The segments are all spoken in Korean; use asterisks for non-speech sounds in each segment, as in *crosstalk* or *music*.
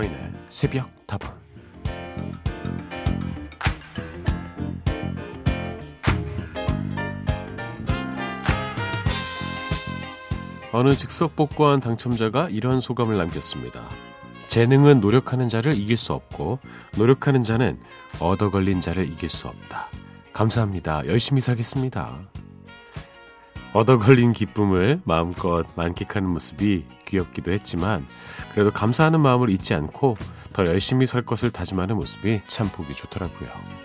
서인의 새벽 답은 어느 즉석 복권 당첨자가 이런 소감을 남겼습니다. 재능은 노력하는 자를 이길 수 없고 노력하는 자는 얻어 걸린 자를 이길 수 없다. 감사합니다. 열심히 살겠습니다. 얻어 걸린 기쁨을 마음껏 만끽하는 모습이 귀엽기도 했지만 그래도 감사하는 마음을 잊지 않고 더 열심히 살 것을 다짐하는 모습이 참 보기 좋더라고요.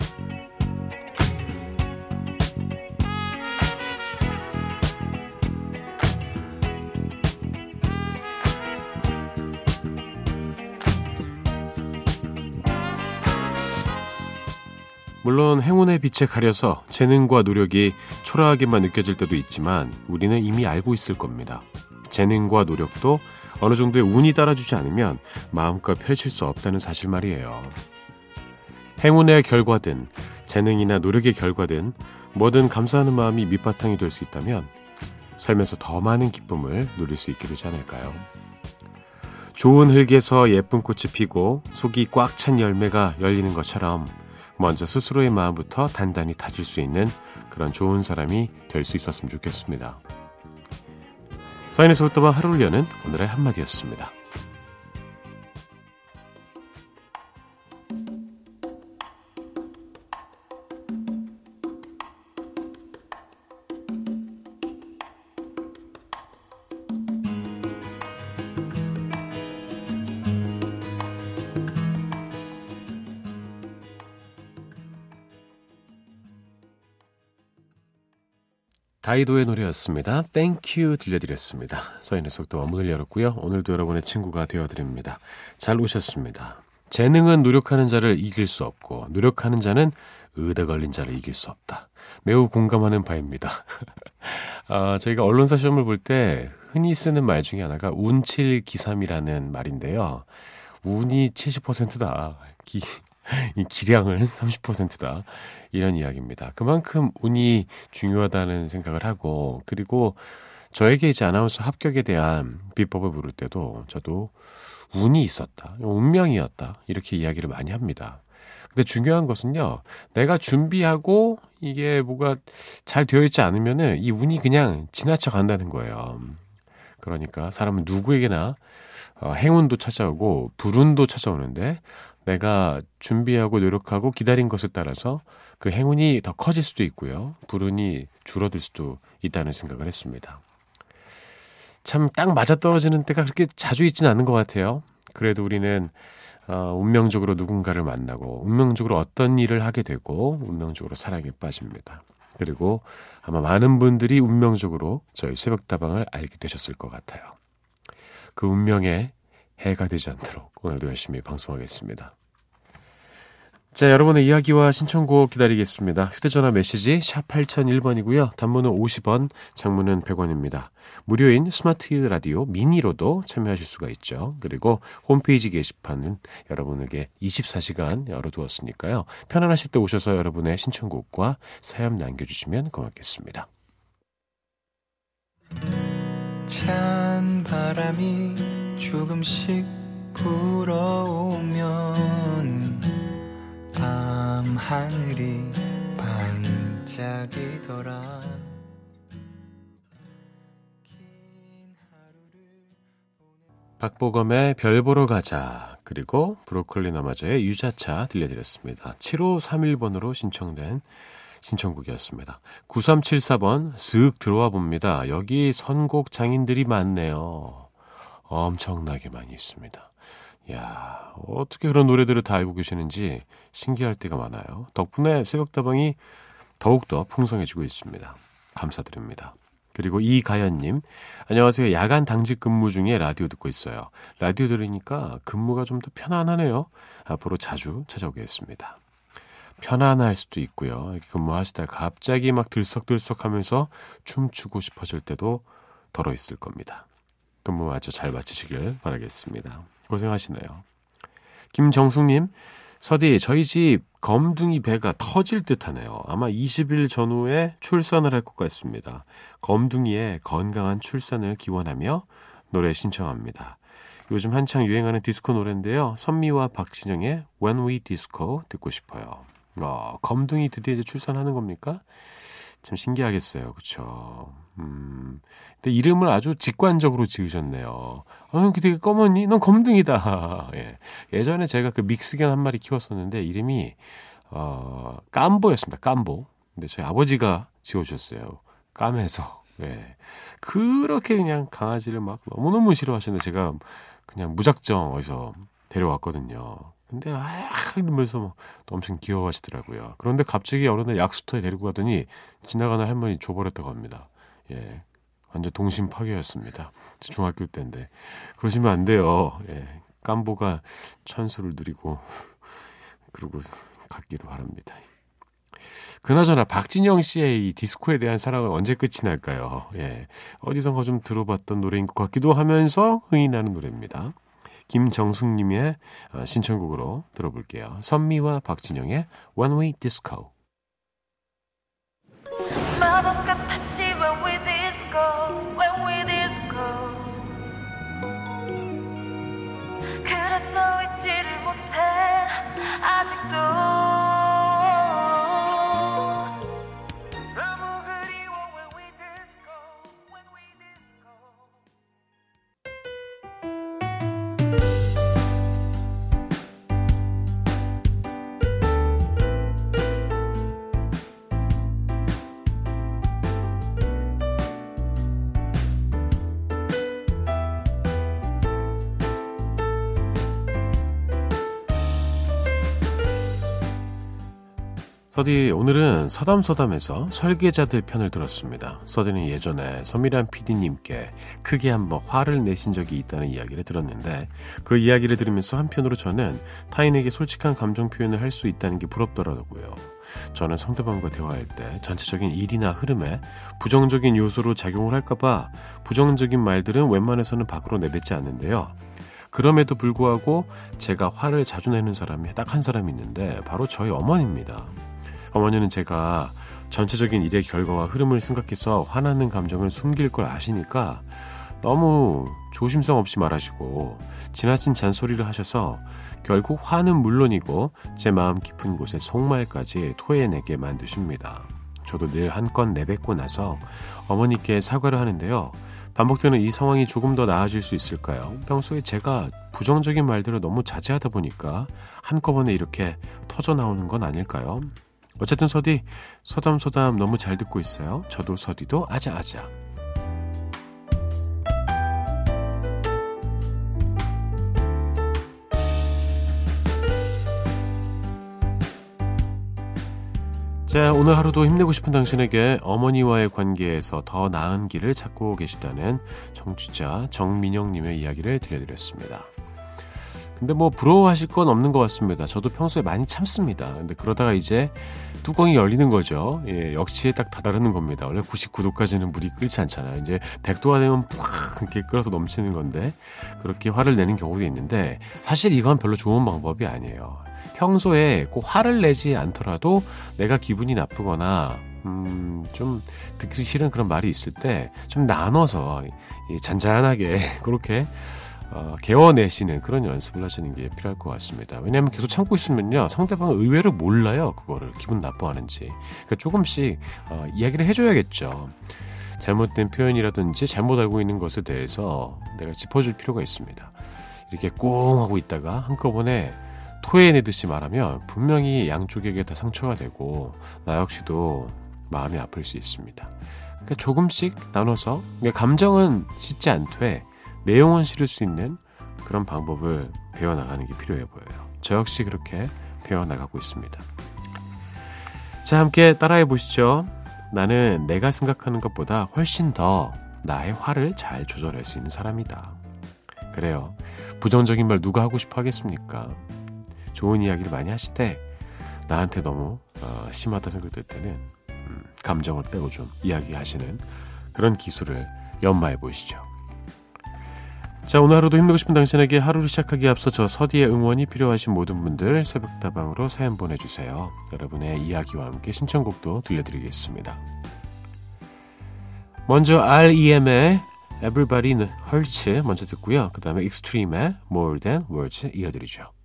물론 행운의 빛에 가려서 재능과 노력이 초라하게만 느껴질 때도 있지만 우리는 이미 알고 있을 겁니다. 재능과 노력도 어느 정도의 운이 따라주지 않으면 마음껏 펼칠 수 없다는 사실 말이에요. 행운의 결과든 재능이나 노력의 결과든 뭐든 감사하는 마음이 밑바탕이 될 수 있다면 살면서 더 많은 기쁨을 누릴 수 있게 되지 않을까요? 좋은 흙에서 예쁜 꽃이 피고 속이 꽉 찬 열매가 열리는 것처럼 먼저 스스로의 마음부터 단단히 다질 수 있는 그런 좋은 사람이 될 수 있었으면 좋겠습니다. 사인에서부터 하루를 여는 오늘의 한마디였습니다. 다이도의 노래였습니다. Thank You 들려드렸습니다. 서인의 속도와 문을 열었고요. 오늘도 여러분의 친구가 되어드립니다. 잘 오셨습니다. 재능은 노력하는 자를 이길 수 없고 노력하는 자는 운때 걸린 자를 이길 수 없다. 매우 공감하는 바입니다. *laughs* 아, 저희가 언론사 시험을 볼 때 흔히 쓰는 말 중에 하나가 운칠 기삼이라는 말인데요. 운이 70%다. 기, 이 기량은 30%다. 이런 이야기입니다. 그만큼 운이 중요하다는 생각을 하고, 그리고 저에게 이제 아나운서 합격에 대한 비법을 부를 때도 저도 운이 있었다. 운명이었다. 이렇게 이야기를 많이 합니다. 근데 중요한 것은요, 내가 준비하고 이게 뭐가 잘 되어 있지 않으면은 이 운이 그냥 지나쳐 간다는 거예요. 그러니까 사람은 누구에게나 어, 행운도 찾아오고 불운도 찾아오는데 내가 준비하고 노력하고 기다린 것을 따라서 그 행운이 더 커질 수도 있고요. 불운이 줄어들 수도 있다는 생각을 했습니다. 참 딱 맞아떨어지는 때가 그렇게 자주 있지는 않은 것 같아요. 그래도 우리는 어, 운명적으로 누군가를 만나고 운명적으로 어떤 일을 하게 되고 운명적으로 사랑에 빠집니다. 그리고 아마 많은 분들이 운명적으로 저희 새벽다방을 알게 되셨을 것 같아요. 그 운명에 해가 되지 않도록 오늘도 열심히 방송하겠습니다. 자, 여러분의 이야기와 신청곡 기다리겠습니다. 휴대전화 메시지 샵 8001번이고요. 단문은 50원, 장문은 100원입니다. 무료인 스마트 라디오 미니로도 참여하실 수가 있죠. 그리고 홈페이지 게시판은 여러분에게 24시간 열어두었으니까요. 편안하실 때 오셔서 여러분의 신청곡과 사연 남겨주시면 고맙겠습니다. 찬 바람이 조금씩 불어오면 밤 하늘이 반짝이더라 박보검의 별 보러 가자 그리고 브로콜리 너마저의 유자차 들려드렸습니다. 7531번으로 신청된 신청곡이었습니다. 9374번 쓱 들어와 봅니다. 여기 선곡 장인들이 많네요. 엄청나게 많이 있습니다. 야 어떻게 그런 노래들을 다 알고 계시는지 신기할 때가 많아요. 덕분에 새벽다방이 더욱더 풍성해지고 있습니다. 감사드립니다. 그리고 이가연님, 안녕하세요. 야간 당직 근무 중에 라디오 듣고 있어요. 라디오 들으니까 근무가 좀 더 편안하네요. 앞으로 자주 찾아오겠습니다. 편안할 수도 있고요. 이렇게 근무하시다가 갑자기 막 들썩들썩 하면서 춤추고 싶어질 때도 덜어 있을 겁니다. 근무 마저 잘 마치시길 바라겠습니다. 고생하시네요. 김정숙님, 서디, 저희 집 검둥이 배가 터질 듯 하네요. 아마 20일 전후에 출산을 할 것 같습니다. 검둥이의 건강한 출산을 기원하며 노래 신청합니다. 요즘 한창 유행하는 디스코 노래인데요. 선미와 박진영의 When We Disco 듣고 싶어요. 어, 검둥이 드디어 출산하는 겁니까? 참 신기하겠어요. 그쵸? 음. 근데 이름을 아주 직관적으로 지으셨네요. 어, 되게 검었니? 넌 검둥이다. *laughs* 예. 예전에 제가 그 믹스견 한 마리 키웠었는데 이름이 어, 깜보였습니다. 깜보. 근데 저희 아버지가 지어주셨어요. 까매서. *laughs* 예. 그렇게 그냥 강아지를 막 너무너무 싫어하시는데 제가 그냥 무작정 어디서 데려왔거든요. 근데 아 이러면서 뭐 또 엄청 귀여워하시더라고요. 그런데 갑자기 어느 날 약수터에 데리고 가더니 지나가는 할머니 줘버렸다고 합니다. 예. 완전 동심 파괴였습니다. 중학교 때인데. 그러시면 안 돼요. 예. 깜보가 천수를 누리고, *laughs* 그러고 갔기를 바랍니다. 그나저나 박진영 씨의 이 디스코에 대한 사랑은 언제 끝이 날까요? 예. 어디선가 좀 들어봤던 노래인 것 같기도 하면서 흥이 나는 노래입니다. 김정숙님의 어, 신청곡으로 들어볼게요. 선미와 박진영의 One Way Disco. 그래서 서디 오늘은 서담서담에서 설계자들 편을 들었습니다. 서디는 예전에 서미란 PD님께 크게 한번 화를 내신 적이 있다는 이야기를 들었는데 그 이야기를 들으면서 한편으로 저는 타인에게 솔직한 감정 표현을 할 수 있다는 게 부럽더라고요. 저는 상대방과 대화할 때 전체적인 일이나 흐름에 부정적인 요소로 작용을 할까봐 부정적인 말들은 웬만해서는 밖으로 내뱉지 않는데요. 그럼에도 불구하고 제가 화를 자주 내는 사람이 딱 한 사람이 있는데 바로 저희 어머니입니다. 어머니는 제가 전체적인 일의 결과와 흐름을 생각해서 화나는 감정을 숨길 걸 아시니까 너무 조심성 없이 말하시고 지나친 잔소리를 하셔서 결국 화는 물론이고 제 마음 깊은 곳에 속말까지 토해내게 만드십니다. 저도 늘 한 건 내뱉고 나서 어머니께 사과를 하는데요. 반복되는 이 상황이 조금 더 나아질 수 있을까요? 평소에 제가 부정적인 말들을 너무 자제하다 보니까 한꺼번에 이렇게 터져 나오는 건 아닐까요? 어쨌든 서디 서담서담 너무 잘 듣고 있어요. 저도 서디도 아자아자. 자, 오늘 하루도 힘내고 싶은 당신에게 어머니와의 관계에서 더 나은 길을 찾고 계시다는 정취자 정민영님의 이야기를 들려드렸습니다. 근데 뭐 부러워하실 건 없는 것 같습니다. 저도 평소에 많이 참습니다. 근데 그러다가 이제 뚜껑이 열리는 거죠. 예, 역시에 딱 다다르는 겁니다. 원래 99도까지는 물이 끓지 않잖아요. 이제 100도가 되면 푹 이렇게 끓어서 넘치는 건데 그렇게 화를 내는 경우도 있는데 사실 이건 별로 좋은 방법이 아니에요. 평소에 꼭 화를 내지 않더라도 내가 기분이 나쁘거나 음, 좀 듣기 싫은 그런 말이 있을 때 좀 나눠서 잔잔하게 *laughs* 그렇게 어, 개워내시는 그런 연습을 하시는 게 필요할 것 같습니다. 왜냐하면 계속 참고 있으면요 상대방은 의외로 몰라요 그거를 기분 나빠하는지 그러니까 조금씩 어, 이야기를 해줘야겠죠. 잘못된 표현이라든지 잘못 알고 있는 것에 대해서 내가 짚어줄 필요가 있습니다. 이렇게 꽁 하고 있다가 한꺼번에 토해내듯이 말하면 분명히 양쪽에게 다 상처가 되고 나 역시도 마음이 아플 수 있습니다. 그러니까 조금씩 나눠서 그러니까 감정은 씻지 않되 내용은 실을 수 있는 그런 방법을 배워나가는 게 필요해 보여요. 저 역시 그렇게 배워나가고 있습니다. 자, 함께 따라해 보시죠. 나는 내가 생각하는 것보다 훨씬 더 나의 화를 잘 조절할 수 있는 사람이다. 그래요. 부정적인 말 누가 하고 싶어 하겠습니까? 좋은 이야기를 많이 하실 때 나한테 너무 어, 심하다 생각될 때는 음, 감정을 빼고 좀 이야기하시는 그런 기술을 연마해 보시죠. 자, 오늘 하루도 힘내고 싶은 당신에게 하루를 시작하기에 앞서 저 서디의 응원이 필요하신 모든 분들 새벽다방으로 사연 보내주세요. 여러분의 이야기와 함께 신청곡도 들려드리겠습니다. 먼저 REM의 Everybody Hurts 먼저 듣고요. 그 다음에 Extreme의 More Than Words 이어드리죠.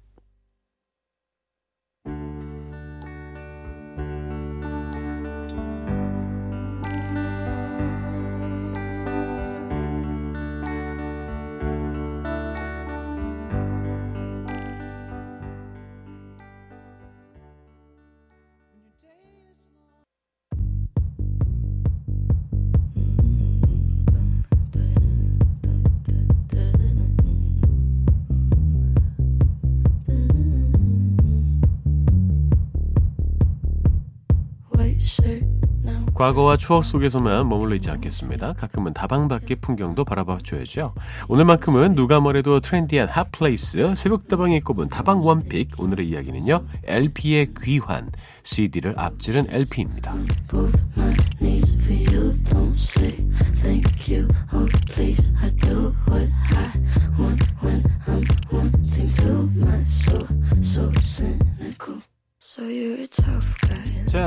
과거와 추억 속에서만 머물러 있지 않겠습니다. 가끔은 다방 밖의 풍경도 바라봐 줘야죠. 오늘만큼은 누가 뭐래도 trendy한 hot place 새벽다방에 꼽은 다방 one pick 오늘의 이야기는요. LP의 귀환 CD를 앞지른 LP입니다.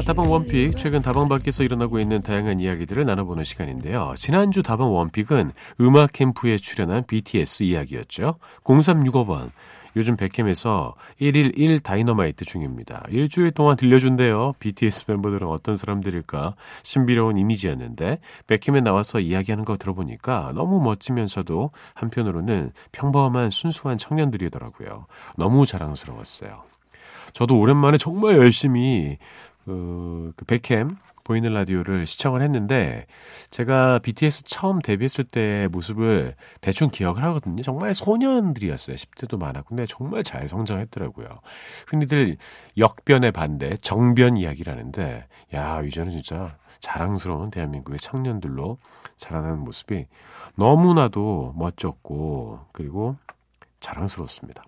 다방 원픽. 최근 다방 밖에서 일어나고 있는 다양한 이야기들을 나눠보는 시간인데요. 지난주 다방 원픽은 음악 캠프에 출연한 BTS 이야기였죠. 0365번. 요즘 백캠에서 1일 1 다이너마이트 중입니다. 일주일 동안 들려준대요. BTS 멤버들은 어떤 사람들일까 신비로운 이미지였는데 백캠에 나와서 이야기하는 거 들어보니까 너무 멋지면서도 한편으로는 평범한 순수한 청년들이더라고요. 너무 자랑스러웠어요. 저도 오랜만에 정말 열심히 어, 그 백캠 보이는 라디오를 시청을 했는데 제가 BTS 처음 데뷔했을 때 모습을 대충 기억을 하거든요. 정말 소년들이었어요. 10대도 많았고 근데 정말 잘 성장했더라고요. 흔히들 역변의 반대, 정변 이야기라는데 야, 이제는 진짜 자랑스러운 대한민국의 청년들로 자라나는 모습이 너무나도 멋졌고 그리고 자랑스럽습니다.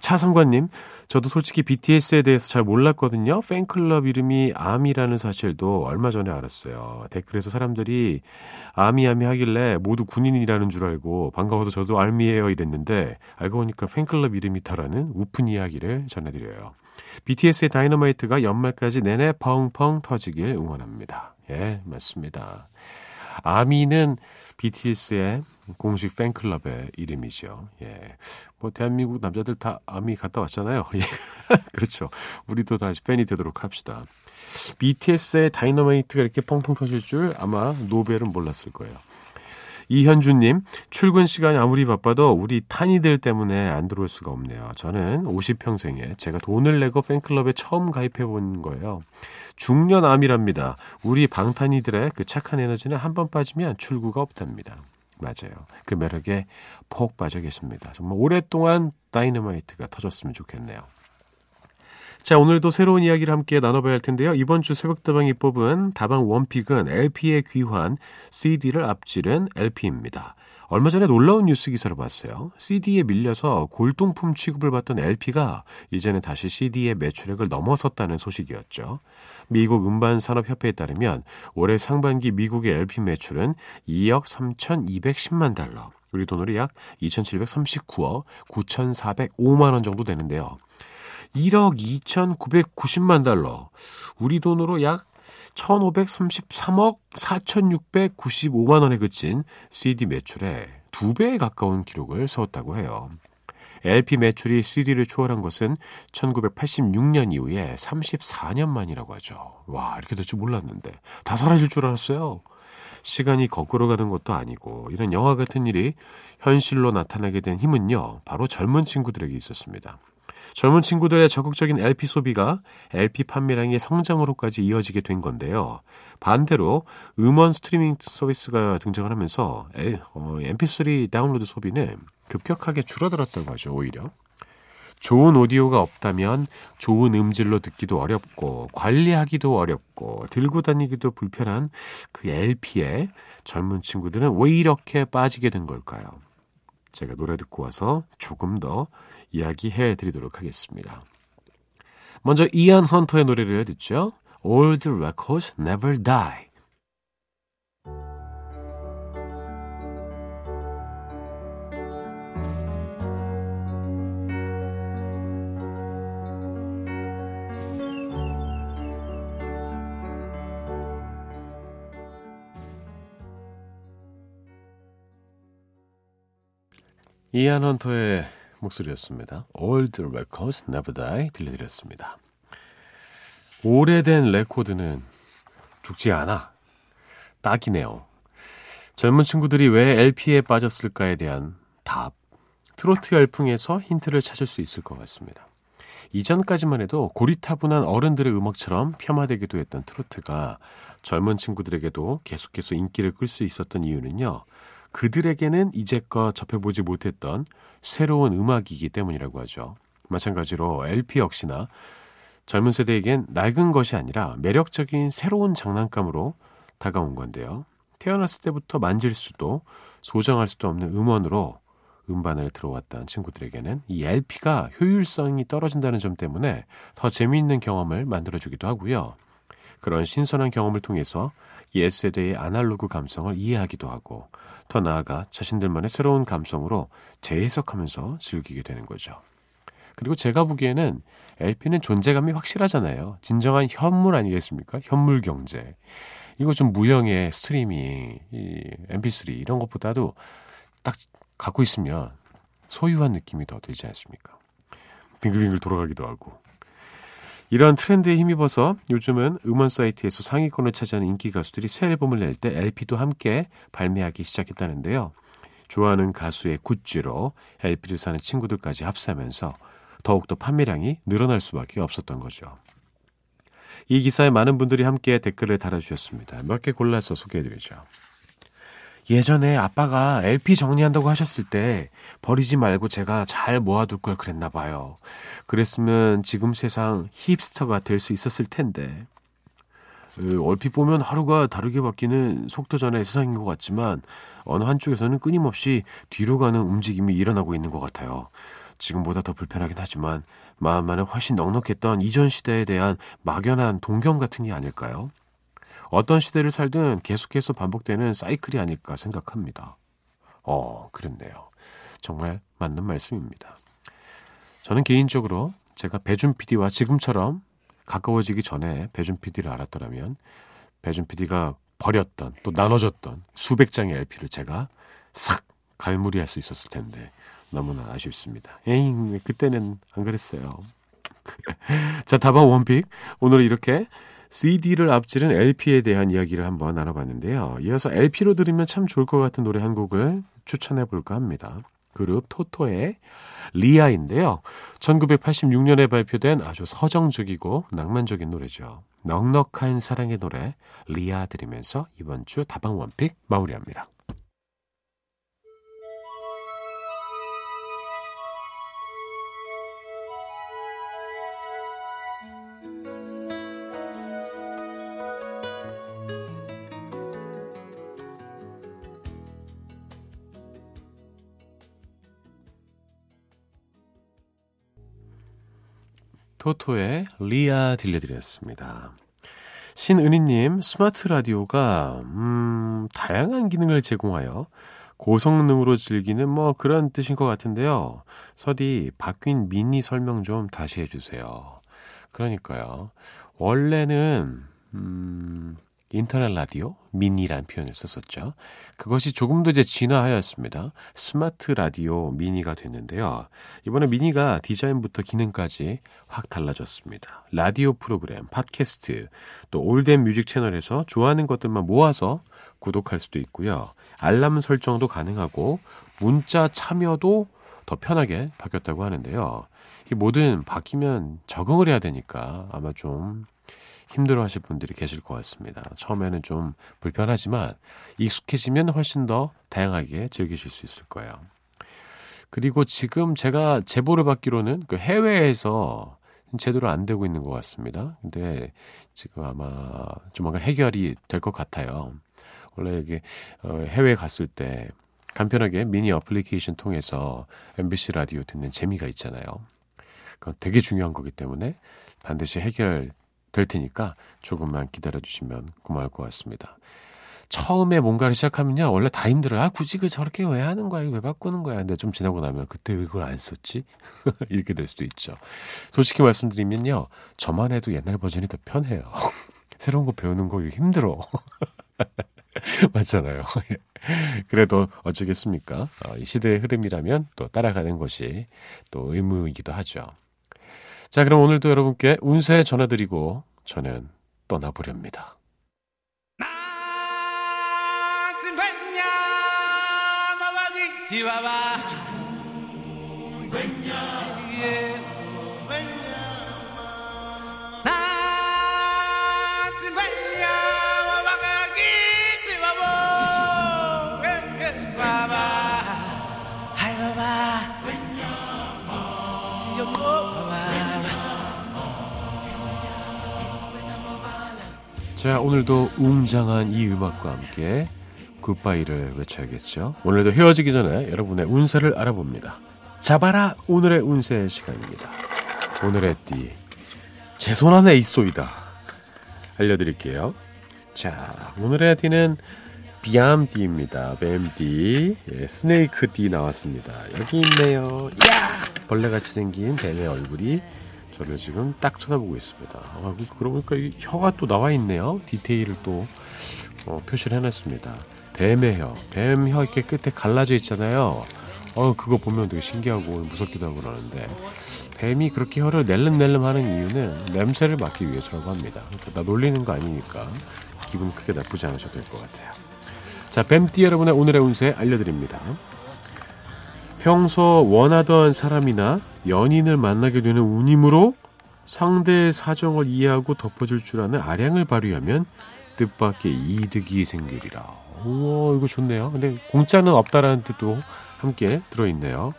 차성관님, 저도 솔직히 BTS에 대해서 잘 몰랐거든요. 팬클럽 이름이 아미라는 사실도 얼마 전에 알았어요. 댓글에서 사람들이 아미아미 하길래 모두 군인이라는 줄 알고 반가워서 저도 아미예요 이랬는데 알고 보니까 팬클럽 이름이더라는 웃픈 이야기를 전해드려요. BTS의 다이너마이트가 연말까지 내내 펑펑 터지길 응원합니다. 예, 맞습니다. 아미는 BTS의 공식 팬클럽의 이름이죠. 예. 뭐, 대한민국 남자들 다 아미 갔다 왔잖아요. *laughs* 예. 그렇죠. 우리도 다시 팬이 되도록 합시다. BTS의 다이너마이트가 이렇게 펑펑 터질 줄 아마 노벨은 몰랐을 거예요. 이현주님, 출근 시간이 아무리 바빠도 우리 탄이들 때문에 안 들어올 수가 없네요. 저는 50평생에 제가 돈을 내고 팬클럽에 처음 가입해 본 거예요. 중년암이랍니다. 우리 방탄이들의 그 착한 에너지는 한 번 빠지면 출구가 없답니다. 맞아요. 그 매력에 폭 빠져 계십니다. 정말 오랫동안 다이너마이트가 터졌으면 좋겠네요. 자, 오늘도 새로운 이야기를 함께 나눠봐야 할 텐데요. 이번 주 새벽다방이 뽑은 다방 원픽은 LP의 귀환 CD를 앞지른 LP입니다. 얼마 전에 놀라운 뉴스 기사를 봤어요. CD에 밀려서 골동품 취급을 받던 LP가 이제는 다시 CD의 매출액을 넘어섰다는 소식이었죠. 미국 음반산업협회에 따르면 올해 상반기 미국의 LP 매출은 2억 3,210만 달러, 우리 돈으로 약 2,739억 9,405만 원 정도 되는데요. 1억 2,990만 달러, 우리 돈으로 약 1,533억 4,695만 원에 그친 CD 매출에 두 배에 가까운 기록을 세웠다고 해요. LP 매출이 CD를 초월한 것은 1986년 이후에 34년 만이라고 하죠. 와, 이렇게 될 줄 몰랐는데. 다 사라질 줄 알았어요. 시간이 거꾸로 가는 것도 아니고, 이런 영화 같은 일이 현실로 나타나게 된 힘은요, 바로 젊은 친구들에게 있었습니다. 젊은 친구들의 적극적인 LP 소비가 LP 판매량의 성장으로까지 이어지게 된 건데요. 반대로 음원 스트리밍 서비스가 등장을 하면서 MP3 다운로드 소비는 급격하게 줄어들었다고 하죠, 오히려. 좋은 오디오가 없다면 좋은 음질로 듣기도 어렵고 관리하기도 어렵고 들고 다니기도 불편한 그 LP에 젊은 친구들은 왜 이렇게 빠지게 된 걸까요? 제가 노래 듣고 와서 조금 더 이야기해 드리도록 하겠습니다. 먼저 이안 헌터의 노래를 듣죠. Old Records Never Die. 이안 헌터의 목소리였습니다. Old Records Never Die 들려드렸습니다. 오래된 레코드는 죽지 않아. 딱이네요. 젊은 친구들이 왜 LP에 빠졌을까에 대한 답. 트로트 열풍에서 힌트를 찾을 수 있을 것 같습니다. 이전까지만 해도 고리타분한 어른들의 음악처럼 폄하되기도 했던 트로트가 젊은 친구들에게도 계속해서 인기를 끌 수 있었던 이유는요. 그들에게는 이제껏 접해보지 못했던 새로운 음악이기 때문이라고 하죠. 마찬가지로 LP 역시나 젊은 세대에겐 낡은 것이 아니라 매력적인 새로운 장난감으로 다가온 건데요. 태어났을 때부터 만질 수도 소정할 수도 없는 음원으로 음반을 들어왔던 친구들에게는 이 LP가 효율성이 떨어진다는 점 때문에 더 재미있는 경험을 만들어주기도 하고요. 그런 신선한 경험을 통해서 옛 세대의 아날로그 감성을 이해하기도 하고 더 나아가 자신들만의 새로운 감성으로 재해석하면서 즐기게 되는 거죠. 그리고 제가 보기에는 LP는 존재감이 확실하잖아요. 진정한 현물 아니겠습니까? 현물 경제. 이거 좀 무형의 스트리밍, 이 MP3 이런 것보다도 딱 갖고 있으면 소유한 느낌이 더 들지 않습니까? 빙글빙글 돌아가기도 하고. 이런 트렌드에 힘입어서 요즘은 음원 사이트에서 상위권을 차지하는 인기 가수들이 새 앨범을 낼 때 LP도 함께 발매하기 시작했다는데요. 좋아하는 가수의 굿즈로 LP를 사는 친구들까지 합세하면서 더욱더 판매량이 늘어날 수밖에 없었던 거죠. 이 기사에 많은 분들이 함께 댓글을 달아주셨습니다. 몇 개 골라서 소개해드리죠. 예전에 아빠가 LP 정리한다고 하셨을 때 버리지 말고 제가 잘 모아둘 걸 그랬나 봐요. 그랬으면 지금 세상 힙스터가 될 수 있었을 텐데. 얼핏 보면 하루가 다르게 바뀌는 속도전의 세상인 것 같지만 어느 한쪽에서는 끊임없이 뒤로 가는 움직임이 일어나고 있는 것 같아요. 지금보다 더 불편하긴 하지만 마음만은 훨씬 넉넉했던 이전 시대에 대한 막연한 동경 같은 게 아닐까요? 어떤 시대를 살든 계속해서 반복되는 사이클이 아닐까 생각합니다. 어, 그렇네요. 정말 맞는 말씀입니다. 저는 개인적으로 제가 배준 PD와 지금처럼 가까워지기 전에 배준 PD를 알았더라면 배준 PD가 버렸던 또 나눠줬던 수백 장의 LP를 제가 싹 갈무리할 수 있었을 텐데 너무나 아쉽습니다. 에잉 그때는 안 그랬어요. *laughs* 자 다방 원픽 오늘 이렇게 CD를 앞지른 LP에 대한 이야기를 한번 나눠봤는데요. 이어서 LP로 들으면 참 좋을 것 같은 노래 한 곡을 추천해 볼까 합니다. 그룹 토토의 리아인데요. 1986년에 발표된 아주 서정적이고 낭만적인 노래죠. 넉넉한 사랑의 노래 리아 들으면서 이번 주 다방 원픽 마무리합니다. 토토의 리아 들려드렸습니다. 신은희님, 스마트 라디오가, 음, 다양한 기능을 제공하여 고성능으로 즐기는 뭐 그런 뜻인 것 같은데요. 서디, 바뀐 미니 설명 좀 다시 해주세요. 그러니까요. 원래는, 음, 인터넷 라디오 미니란 표현을 썼었죠. 그것이 조금 더 이제 진화하였습니다. 스마트 라디오 미니가 됐는데요. 이번에 미니가 디자인부터 기능까지 확 달라졌습니다. 라디오 프로그램, 팟캐스트, 또 올덴 뮤직 채널에서 좋아하는 것들만 모아서 구독할 수도 있고요. 알람 설정도 가능하고 문자 참여도 더 편하게 바뀌었다고 하는데요. 이 뭐든 바뀌면 적응을 해야 되니까 아마 좀 힘들어 하실 분들이 계실 것 같습니다. 처음에는 좀 불편하지만 익숙해지면 훨씬 더 다양하게 즐기실 수 있을 거예요. 그리고 지금 제가 제보를 받기로는 그 해외에서 제대로 안 되고 있는 것 같습니다. 근데 지금 아마 조만간 해결이 될 것 같아요. 원래 이게 어, 해외에 갔을 때 간편하게 미니 어플리케이션 통해서 MBC 라디오 듣는 재미가 있잖아요. 그건 되게 중요한 거기 때문에 반드시 해결 될 테니까 조금만 기다려 주시면 고마울 것 같습니다. 처음에 뭔가를 시작하면요, 원래 다 힘들어요. 아, 굳이 그 저렇게 왜 하는 거야? 왜 바꾸는 거야? 근데 좀 지나고 나면 그때 왜 그걸 안 썼지? *laughs* 이렇게 될 수도 있죠. 솔직히 말씀드리면요, 저만 해도 옛날 버전이 더 편해요. *laughs* 새로운 거 배우는 거 힘들어. *laughs* 맞잖아요. 그래도 어쩌겠습니까? 어, 이 시대의 흐름이라면 또 따라가는 것이 또 의무이기도 하죠. 자, 그럼 오늘도 여러분께 운세 전해드리고 저는 떠나보렵니다. 자, 오늘도 웅장한 이 음악과 함께 굿바이를 외쳐야겠죠. 오늘도 헤어지기 전에 여러분의 운세를 알아봅니다. 잡아라 오늘의 운세 시간입니다. 오늘의 띠, 제 손 안에 있소이다. 알려드릴게요. 자, 오늘의 띠는 비암띠입니다. 뱀띠, 예, 스네이크띠 나왔습니다. 여기 있네요. 야! 벌레같이 생긴 뱀의 얼굴이 저를 지금 딱 쳐다보고 있습니다. 아, 그러고 보니까 혀가 또 나와 있네요. 디테일을 또 어, 표시를 해놨습니다. 뱀의 혀, 뱀혀 이렇게 끝에 갈라져 있잖아요. 어, 그거 보면 되게 신기하고 무섭기도 하고 그러는데 뱀이 그렇게 혀를 낼름낼름 하는 이유는 냄새를 맡기 위해서라고 합니다. 그러니까 나 놀리는 거 아니니까 기분 크게 나쁘지 않으셔도 될 것 같아요. 자, 뱀띠 여러분의 오늘의 운세 알려드립니다. 평소 원하던 사람이나 연인을 만나게 되는 운이므로 상대의 사정을 이해하고 덮어줄 줄 아는 아량을 발휘하면 뜻밖의 이득이 생기리라. 오, 이거 좋네요. 근데 공짜는 없다라는 뜻도 함께 들어있네요.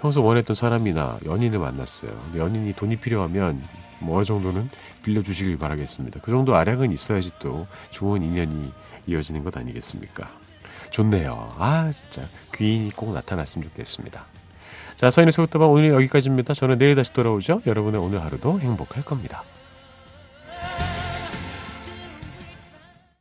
평소 원했던 사람이나 연인을 만났어요. 연인이 돈이 필요하면 뭐 어느 정도는 빌려주시길 바라겠습니다. 그 정도 아량은 있어야지 또 좋은 인연이 이어지는 것 아니겠습니까? 좋네요. 아, 진짜 귀인이 꼭 나타났으면 좋겠습니다. 자, 서인의 소극다방 오늘 여기까지입니다. 저는 내일 다시 돌아오죠. 여러분의 오늘 하루도 행복할 겁니다.